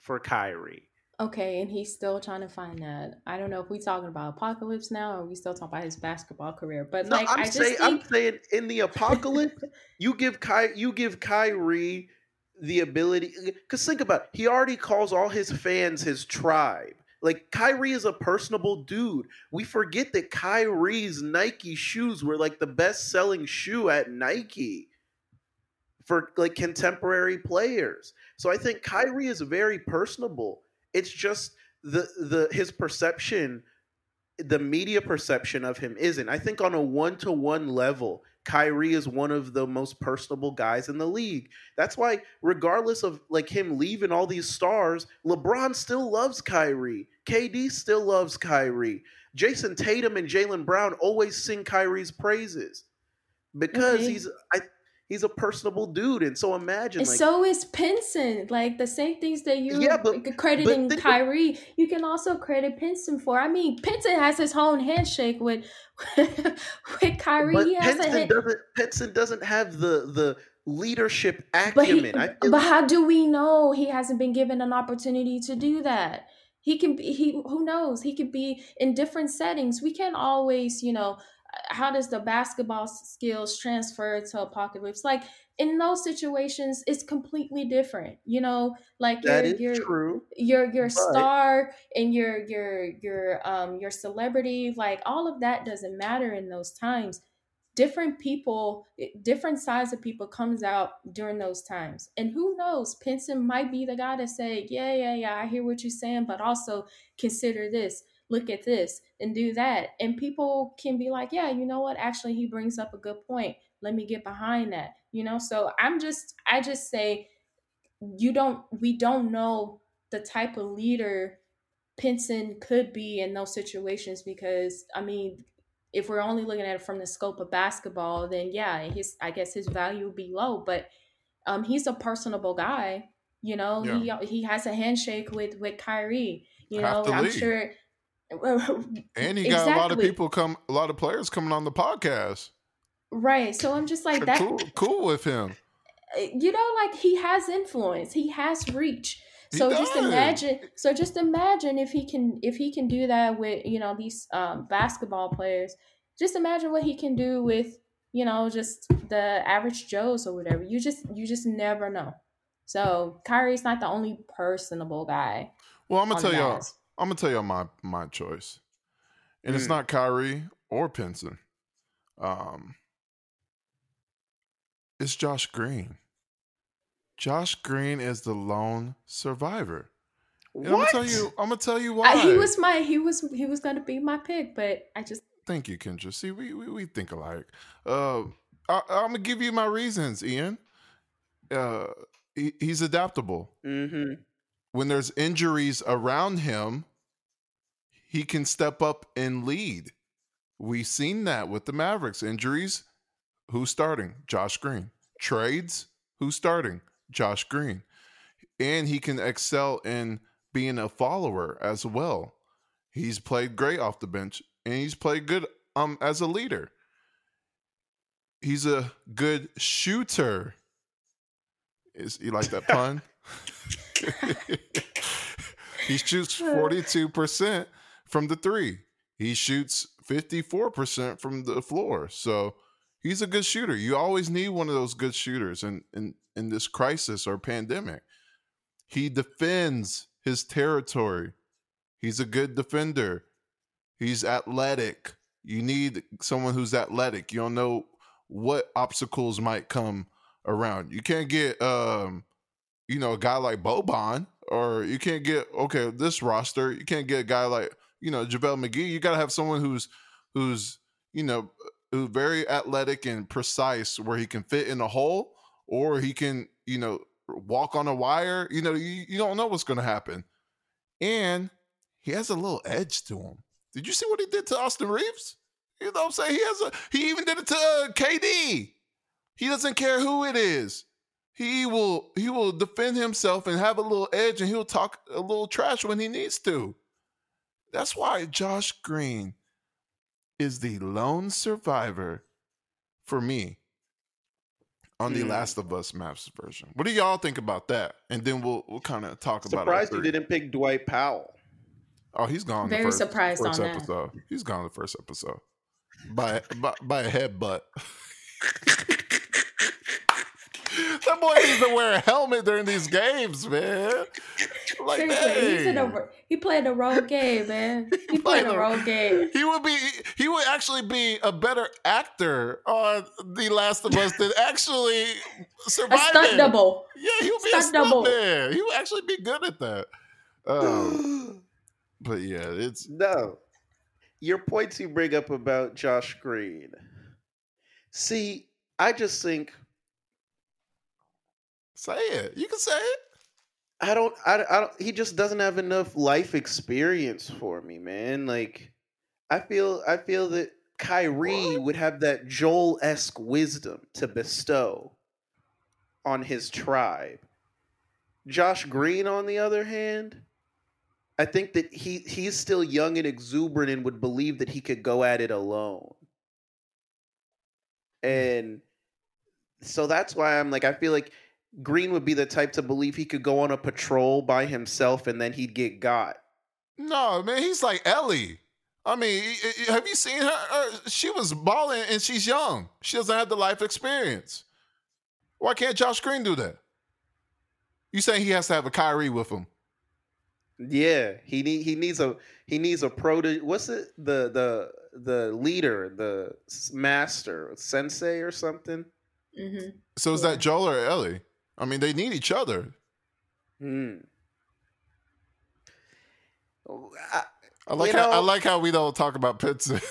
for Kyrie. Okay, and he's still trying to find that. I don't know if we're talking about apocalypse now, or we still talking about his basketball career. But no, like, I'm I saying, think... I'm saying, in the apocalypse, you give Ky, you give Kyrie the ability. Because think about, it, he already calls all his fans his tribe. Like Kyrie is a personable dude. We forget that Kyrie's Nike shoes were like the best selling shoe at Nike for like contemporary players. So I think Kyrie is very personable. It's just the the his perception, the media perception of him isn't. I think on a one to one level, Kyrie is one of the most personable guys in the league. That's why, regardless of like him leaving all these stars, LeBron still loves Kyrie. KD still loves Kyrie. Jayson Tatum and Jaylen Brown always sing Kyrie's praises because okay. he's I he's a personable dude, and so imagine. And like, so is Pinson. Like the same things that you yeah, but, crediting but Kyrie, you can also credit Pinson for. I mean, Pinson has his own handshake with with Kyrie. But Pinson doesn't. Pinson doesn't have the the leadership acumen. But, he, but how do we know he hasn't been given an opportunity to do that? He can be. He who knows? He could be in different settings. We can't always, you know how does the basketball skills transfer to apocalypse like in those situations it's completely different you know? Like that your, is your, true your your but... star and your your your um your celebrity like all of that doesn't matter in those times. Different people different sides of people comes out during those times. And who knows pinson might be the guy to say yeah yeah yeah i hear what you're saying but also consider this look at this and do that. And people can be like, yeah, you know what? Actually, he brings up a good point. Let me get behind that. You know, so I'm just, I just say, you don't, we don't know the type of leader Pinson could be in those situations because, I mean, if we're only looking at it from the scope of basketball, then yeah, his, I guess his value would be low, but um, he's a personable guy. You know, yeah. he he has a handshake with with Kyrie. You know, I'm sure and he got exactly. a lot of people come, a lot of players coming on the podcast. Right. So I'm just like that. Cool, cool with him. Eh, you know, like he has influence. He has reach. So just imagine. So just imagine if he can, if he can do that with you know these um, basketball players. Just imagine what he can do with you know just the average Joes or whatever. You just you just never know. So Kyrie's not the only personable guy. Well, I'm gonna tell y'all. I'm gonna tell you my my choice, and mm. it's not Kyrie or Pinson. Um, it's Josh Green. Josh Green is the lone survivor. And what? I'm gonna tell you. I'm gonna tell you why. he was my. He was. He was gonna be my pick, but I just. Thank you, Kendra. See, we we, we think alike. Uh, I, am gonna give you my reasons, Ian. Uh, he, he's adaptable. Mm-hmm. When there's injuries around him, he can step up and lead. We've seen that with the Mavericks. Injuries, who's starting? Josh Green. Trades, who's starting? Josh Green. And he can excel in being a follower as well. He's played great off the bench and he's played good um as a leader. He's a good shooter. Is you like that pun? he shoots 42% from the three. He shoots 54% from the floor. So he's a good shooter. You always need one of those good shooters in, in, in this crisis or pandemic. He defends his territory. He's a good defender. He's athletic. You need someone who's athletic. You don't know what obstacles might come around. You can't get um, you know, a guy like Boban, or you can't get okay, this roster, you can't get a guy like, you know, JaVale McGee. You gotta have someone who's who's, you know, who's very athletic and precise where he can fit in a hole or he can, you know, walk on a wire. You know, you, you don't know what's gonna happen. And he has a little edge to him. Did you see what he did to Austin Reaves? You know what I'm saying? He has a he even did it to uh, KD. He doesn't care who it is. He will he will defend himself and have a little edge and he'll talk a little trash when he needs to. That's why Josh Green is the lone survivor for me on the mm. Last of Us Mavs version. What do y'all think about that? And then we'll we'll kind of talk Surprised about. Surprised you didn't pick Dwight Powell. Oh, he's gone. Very first, surprised first on episode. that. He's gone the first episode by by, by a headbutt. that boy needs to wear a helmet during these games, man. Like, Seriously, a, he played a role game, man. He, he played a role game. He would be. He would actually be a better actor on The Last of Us than actually surviving. A stunt double. Yeah, he would be stunt a stunt double. man. He would actually be good at that. Um, but yeah, it's no. Your points you bring up about Josh Green. See, I just think. Say it. You can say it. I don't, I, I don't. He just doesn't have enough life experience for me, man. Like, I feel, I feel that Kyrie what? would have that Joel esque wisdom to bestow on his tribe. Josh Green, on the other hand, I think that he he's still young and exuberant and would believe that he could go at it alone. Hmm. And so that's why I'm like I feel like Green would be the type to believe he could go on a patrol by himself and then he'd get got. No, man, he's like Ellie. I mean, have you seen her? She was balling and she's young. She doesn't have the life experience. Why can't Josh Green do that? You saying he has to have a Kyrie with him? Yeah, he need he needs a he needs a pro. To, what's it? The the the leader, the master, sensei or something. Mm-hmm. So is that Joel or Ellie? I mean, they need each other. Hmm. I, I like how, know, I like how we don't talk about pizza.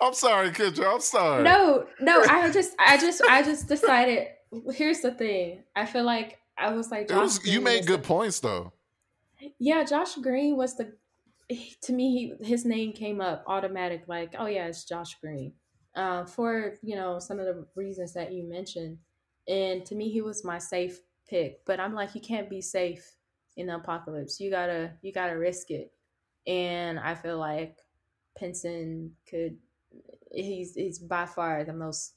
I'm sorry, Kendra. I'm sorry. No, no. I just, I just, I just decided here's the thing. I feel like I was like, was, you made good points though. Yeah, Josh Green was the. To me, he, his name came up automatic. Like, oh yeah, it's Josh Green. Uh, for you know some of the reasons that you mentioned, and to me, he was my safe pick. But I'm like, you can't be safe in the apocalypse. You gotta, you gotta risk it. And I feel like Pinson could. He's he's by far the most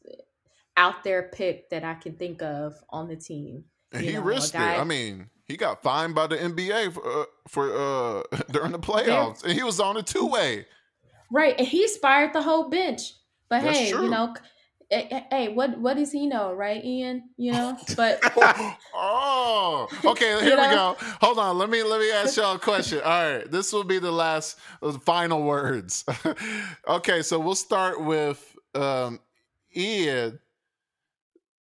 out there pick that I can think of on the team. And you he know, risked guy, it. I mean, he got fined by the NBA for, uh, for uh, during the playoffs, and he was on a two way. Right, and he inspired the whole bench. But That's hey, true. you know, hey, what what does he know, right, Ian? You know, but oh, okay. Here you know? we go. Hold on. Let me let me ask y'all a question. All right, this will be the last the final words. okay, so we'll start with um, Ian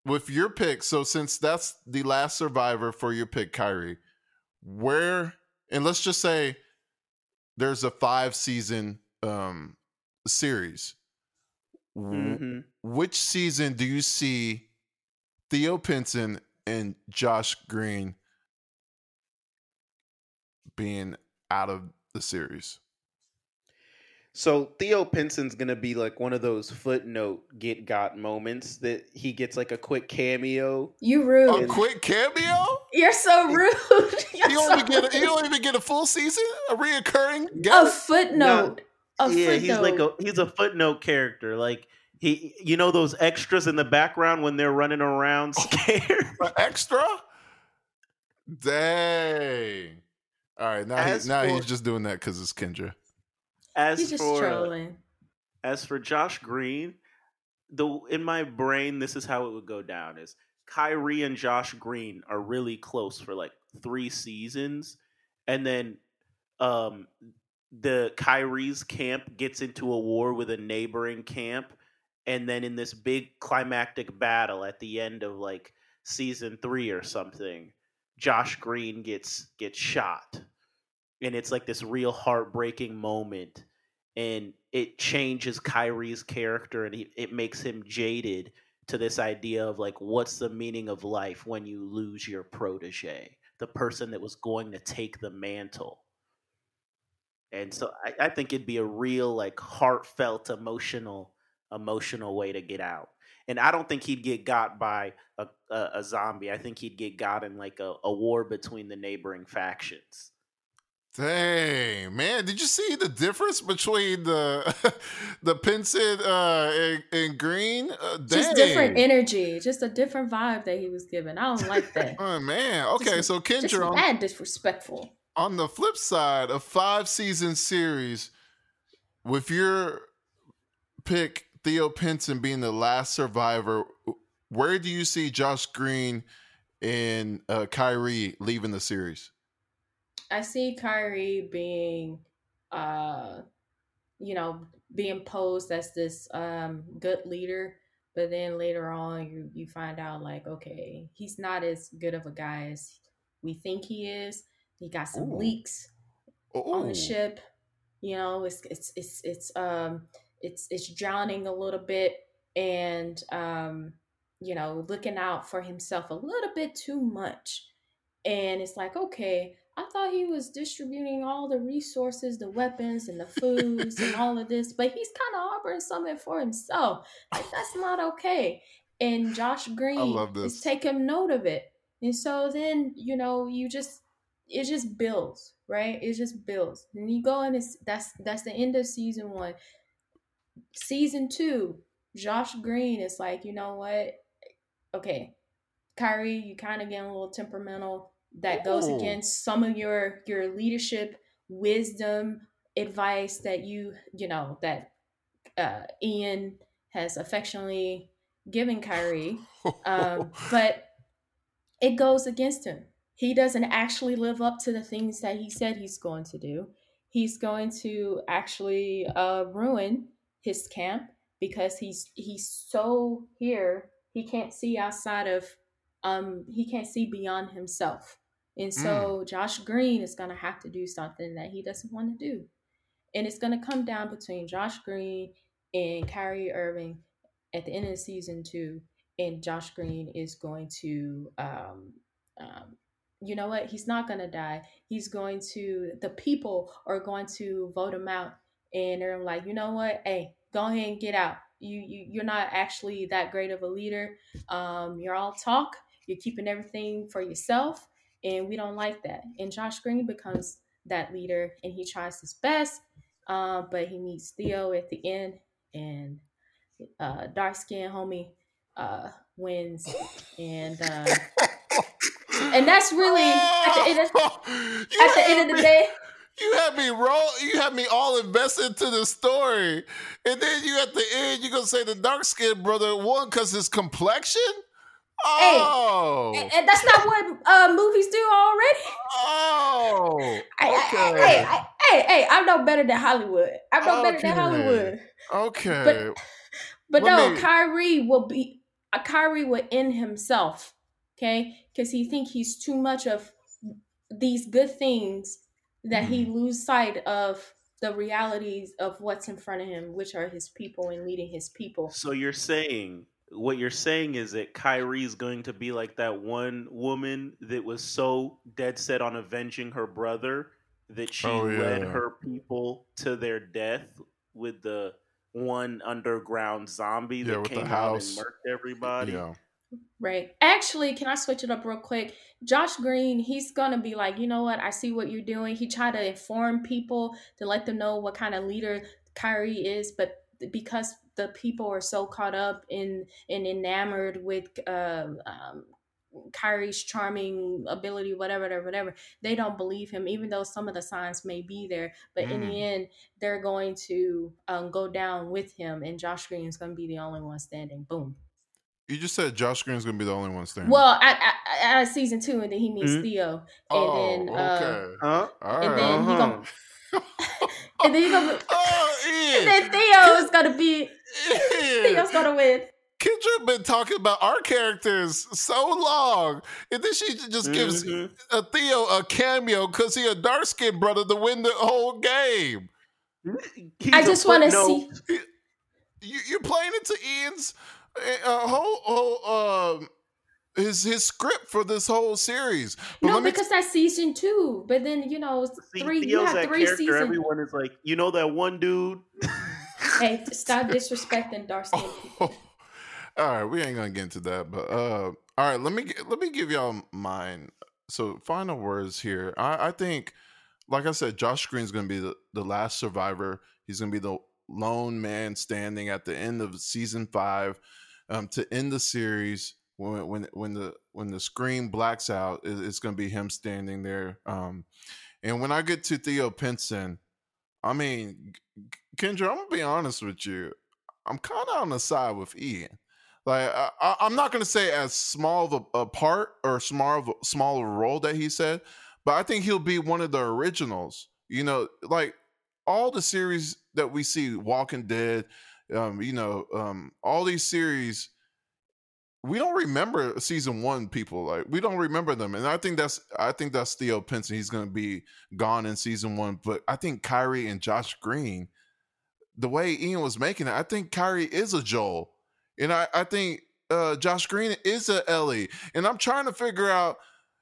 with your pick, so since that's the last survivor for your pick, Kyrie, where and let's just say there's a five season um series. Mm-hmm. Which season do you see Theo Pinson and Josh Green being out of the series? So Theo Pinson's gonna be like one of those footnote get got moments that he gets like a quick cameo. You rude. A quick cameo? You're so rude. You're you don't even get a, you don't even get a full season, a reoccurring guest? a footnote. No, a yeah, footnote. he's like a he's a footnote character. Like he, you know those extras in the background when they're running around scared. extra? Dang. All right, now he, now for, he's just doing that because it's Kendra. As he's for trolling. as for Josh Green, the in my brain, this is how it would go down: is Kyrie and Josh Green are really close for like three seasons, and then um the Kyrie's camp gets into a war with a neighboring camp, and then in this big climactic battle at the end of like season three or something, Josh Green gets gets shot, and it's like this real heartbreaking moment, and it changes Kyrie's character, and he, it makes him jaded to this idea of like what's the meaning of life when you lose your protege, the person that was going to take the mantle. And so I, I think it'd be a real like heartfelt emotional emotional way to get out. And I don't think he'd get got by a, a, a zombie. I think he'd get got in like a, a war between the neighboring factions. Dang, man! Did you see the difference between the the Pinson uh, and, and Green? Uh, just different energy, just a different vibe that he was given. I don't like that. oh man! Okay, just, so Kendra, just mad disrespectful. On the flip side, a five season series with your pick Theo Pinson being the last survivor, where do you see Josh Green and uh, Kyrie leaving the series? I see Kyrie being, uh, you know, being posed as this um, good leader, but then later on you you find out like, okay, he's not as good of a guy as we think he is. He got some Ooh. leaks Ooh. on the ship. You know, it's it's it's it's um it's it's drowning a little bit and um, you know looking out for himself a little bit too much and it's like okay i thought he was distributing all the resources the weapons and the foods and all of this but he's kind of harboring something for himself like that's not okay and josh green is taking note of it and so then you know you just it just builds right it just builds and you go and it's that's that's the end of season one season two, Josh Green is like, you know what? Okay, Kyrie, you kind of getting a little temperamental. That goes against some of your your leadership wisdom, advice that you you know that uh, Ian has affectionately given Kyrie, um, but it goes against him. He doesn't actually live up to the things that he said he's going to do. He's going to actually uh, ruin his camp because he's he's so here he can't see outside of um he can't see beyond himself and so mm. josh green is going to have to do something that he doesn't want to do and it's going to come down between josh green and Kyrie Irving at the end of season two and josh green is going to um, um you know what he's not going to die he's going to the people are going to vote him out and they're like, you know what? Hey, go ahead and get out. You you you're not actually that great of a leader. Um, you're all talk. You're keeping everything for yourself, and we don't like that. And Josh Green becomes that leader, and he tries his best, uh, but he meets Theo at the end, and uh, dark skin homie uh, wins, and uh, and that's really at the end of, at the end of the day you had me roll. You had me all invested to the story, and then you at the end you're gonna say the dark skinned brother won because his complexion. Oh, hey, and that's not what uh, movies do already. Oh, okay. Hey, hey, hey, hey, I'm no better than Hollywood. I'm no okay. better than Hollywood. Okay, but but Let no, me... Kyrie will be. Uh, Kyrie will end himself. Okay, because he think he's too much of these good things that he mm-hmm. lose sight of the realities of what's in front of him, which are his people and leading his people. So you're saying what you're saying is that Kyrie's going to be like that one woman that was so dead set on avenging her brother that she oh, yeah. led her people to their death with the one underground zombie yeah, that came out and murked everybody. Yeah. Right. Actually, can I switch it up real quick? Josh Green, he's gonna be like, you know what? I see what you're doing. He tried to inform people to let them know what kind of leader Kyrie is, but because the people are so caught up in and enamored with uh, um, Kyrie's charming ability, whatever, whatever, whatever. They don't believe him, even though some of the signs may be there. But mm. in the mm. end, they're going to um, go down with him, and Josh Green is going to be the only one standing. Boom. You just said Josh Green is going to be the only one standing. Well, at, at, at season two, and then he meets mm-hmm. Theo, and oh, then uh, okay. huh? and then uh-huh. he gonna. and then he gonna, oh, and then Theo is gonna be Theo's gonna win. Kendra been talking about our characters so long, and then she just gives mm-hmm. a Theo a cameo because he a dark skinned brother to win the whole game. He's I just want to see. You, are playing into Ian's uh, whole, whole um his his script for this whole series. But no, because t- that's season two. But then you know, see, three. Theo's you have three seasons. Everyone is like, you know, that one dude. hey, stop disrespecting dark skinned people. All right, we ain't gonna get into that, but uh, all right, let me let me give y'all mine. So, final words here. I, I think, like I said, Josh Green's gonna be the, the last survivor. He's gonna be the lone man standing at the end of season five um, to end the series. When when when the when the screen blacks out, it's gonna be him standing there. Um, and when I get to Theo Pinson, I mean, Kendra, I'm gonna be honest with you. I'm kind of on the side with Ian. Like I, am not going to say as small of a, a, part or small of a, small of a role that he said, but I think he'll be one of the originals. You know, like all the series that we see, Walking Dead, um, you know, um, all these series, we don't remember season one people. Like we don't remember them, and I think that's I think that's Theo Pinson. He's going to be gone in season one, but I think Kyrie and Josh Green, the way Ian was making it, I think Kyrie is a Joel and I, I think uh, Josh Green is a Ellie. And I'm trying to figure out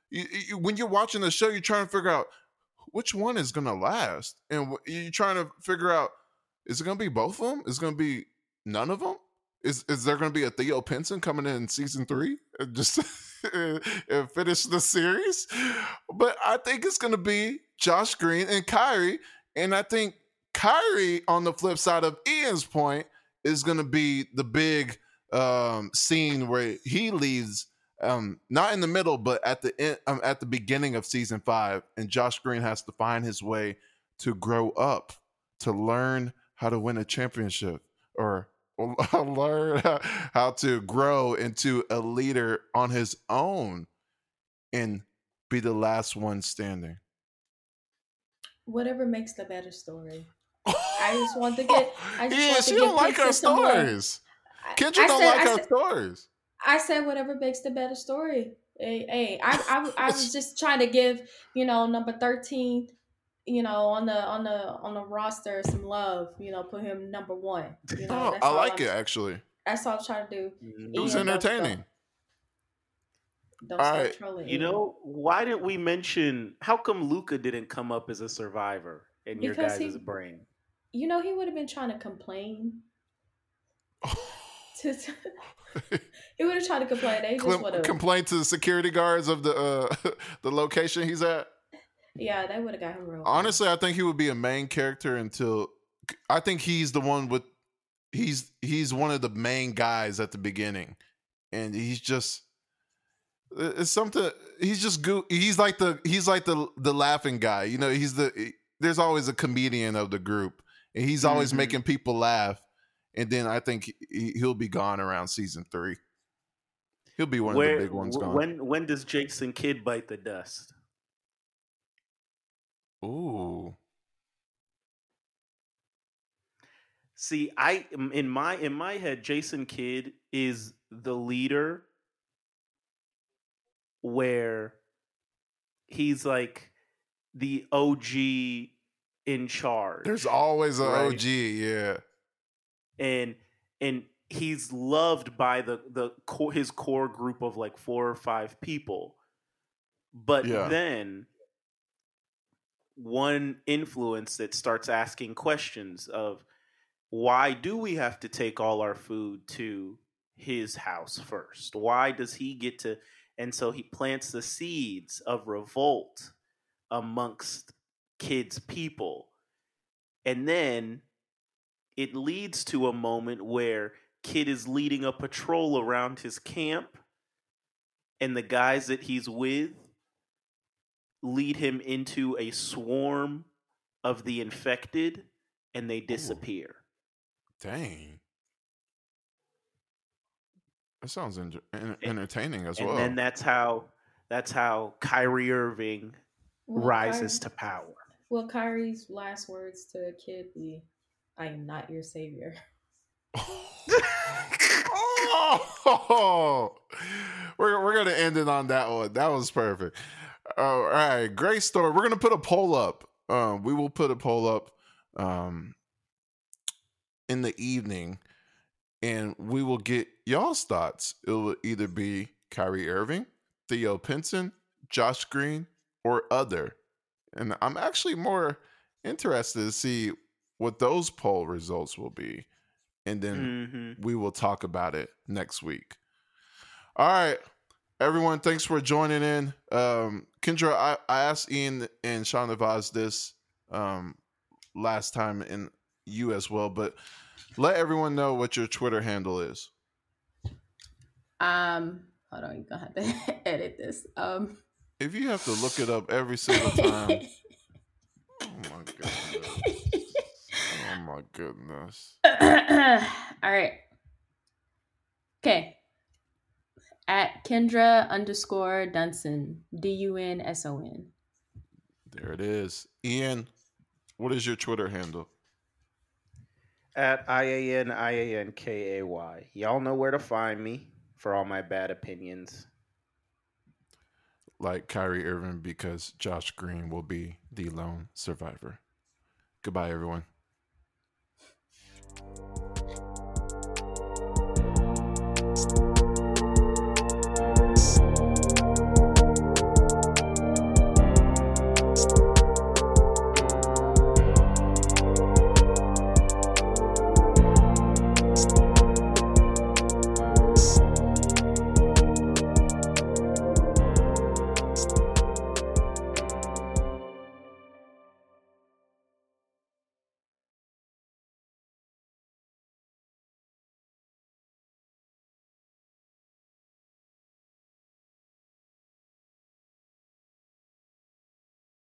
you, you, when you're watching the show, you're trying to figure out which one is going to last, and you're trying to figure out is it going to be both of them? Is it going to be none of them? Is is there going to be a Theo Pinson coming in, in season three and just and finish the series? But I think it's going to be Josh Green and Kyrie, and I think Kyrie on the flip side of Ian's point is going to be the big um, scene where he leaves, um, not in the middle, but at the end, um, at the beginning of season five, and Josh Green has to find his way to grow up, to learn how to win a championship, or, learn how to grow into a leader on his own, and be the last one standing. Whatever makes the better story. I just want to get. I just yeah, want she to don't like our stories. Kendra I don't said, like I her said, stories. I said whatever makes the better story. Hey, hey I, I, I was just trying to give you know number thirteen, you know on the on the on the roster some love. You know, put him number one. You know, oh, I like I'm, it actually. That's all I'm trying to do. Mm-hmm. It was entertaining. Don't All right. You know, why didn't we mention how come Luka didn't come up as a survivor in because your guys' he, brain? you know, he would have been trying to complain. to, he would have tried to complain. They just would have complain to the security guards of the uh, the location he's at. Yeah, they would have got him real. Honestly, I think he would be a main character until I think he's the one with he's he's one of the main guys at the beginning, and he's just it's something. He's just go. He's like the he's like the the laughing guy. You know, he's the. There's always a comedian of the group, and he's always mm-hmm. making people laugh. And then I think he'll be gone around season three. He'll be one Where, of the big ones gone. When when does Jason Kidd bite the dust? Ooh. See, I in my in my head, Jason Kidd is the leader where he's like the OG in charge. There's always an right? OG, yeah. And and he's loved by the the core, his core group of like four or five people. But yeah. then one influence that starts asking questions of why do we have to take all our food to his house first? Why does he get to and so he plants the seeds of revolt amongst Kidd's people. And then it leads to a moment where Kidd is leading a patrol around his camp and the guys that he's with lead him into a swarm of the infected and they disappear. Ooh. Dang. That sounds en- entertaining as and well. And then that's how that's how Kyrie Irving well, rises Kyrie, to power. Well, Kyrie's last words to a kid be, "I am not your savior." oh, we're we're gonna end it on that one. That was perfect. All right, great story. We're gonna put a poll up. Um, we will put a poll up um, in the evening, and we will get y'all's thoughts. It will either be Kyrie Irving, Theo Pinson, Josh Green, or other. And I'm actually more interested to see what those poll results will be. And then mm-hmm. we will talk about it next week. All right. Everyone, thanks for joining in. Um, Kendra, I, I asked Ian and Sean Nevaz this um, last time and you as well, but let everyone know what your Twitter handle is. Um, hold on, you're gonna have to edit this. Um, if you have to look it up every single time, oh my goodness, oh my goodness. All right, okay at Kendra underscore Dunson, D U N S O N. There it is. Ian, what is your Twitter handle? At I A N I A N K A Y. Y'all know where to find me for all my bad opinions. Like Kyrie Irving, because Josh Green will be the lone survivor. Goodbye, everyone.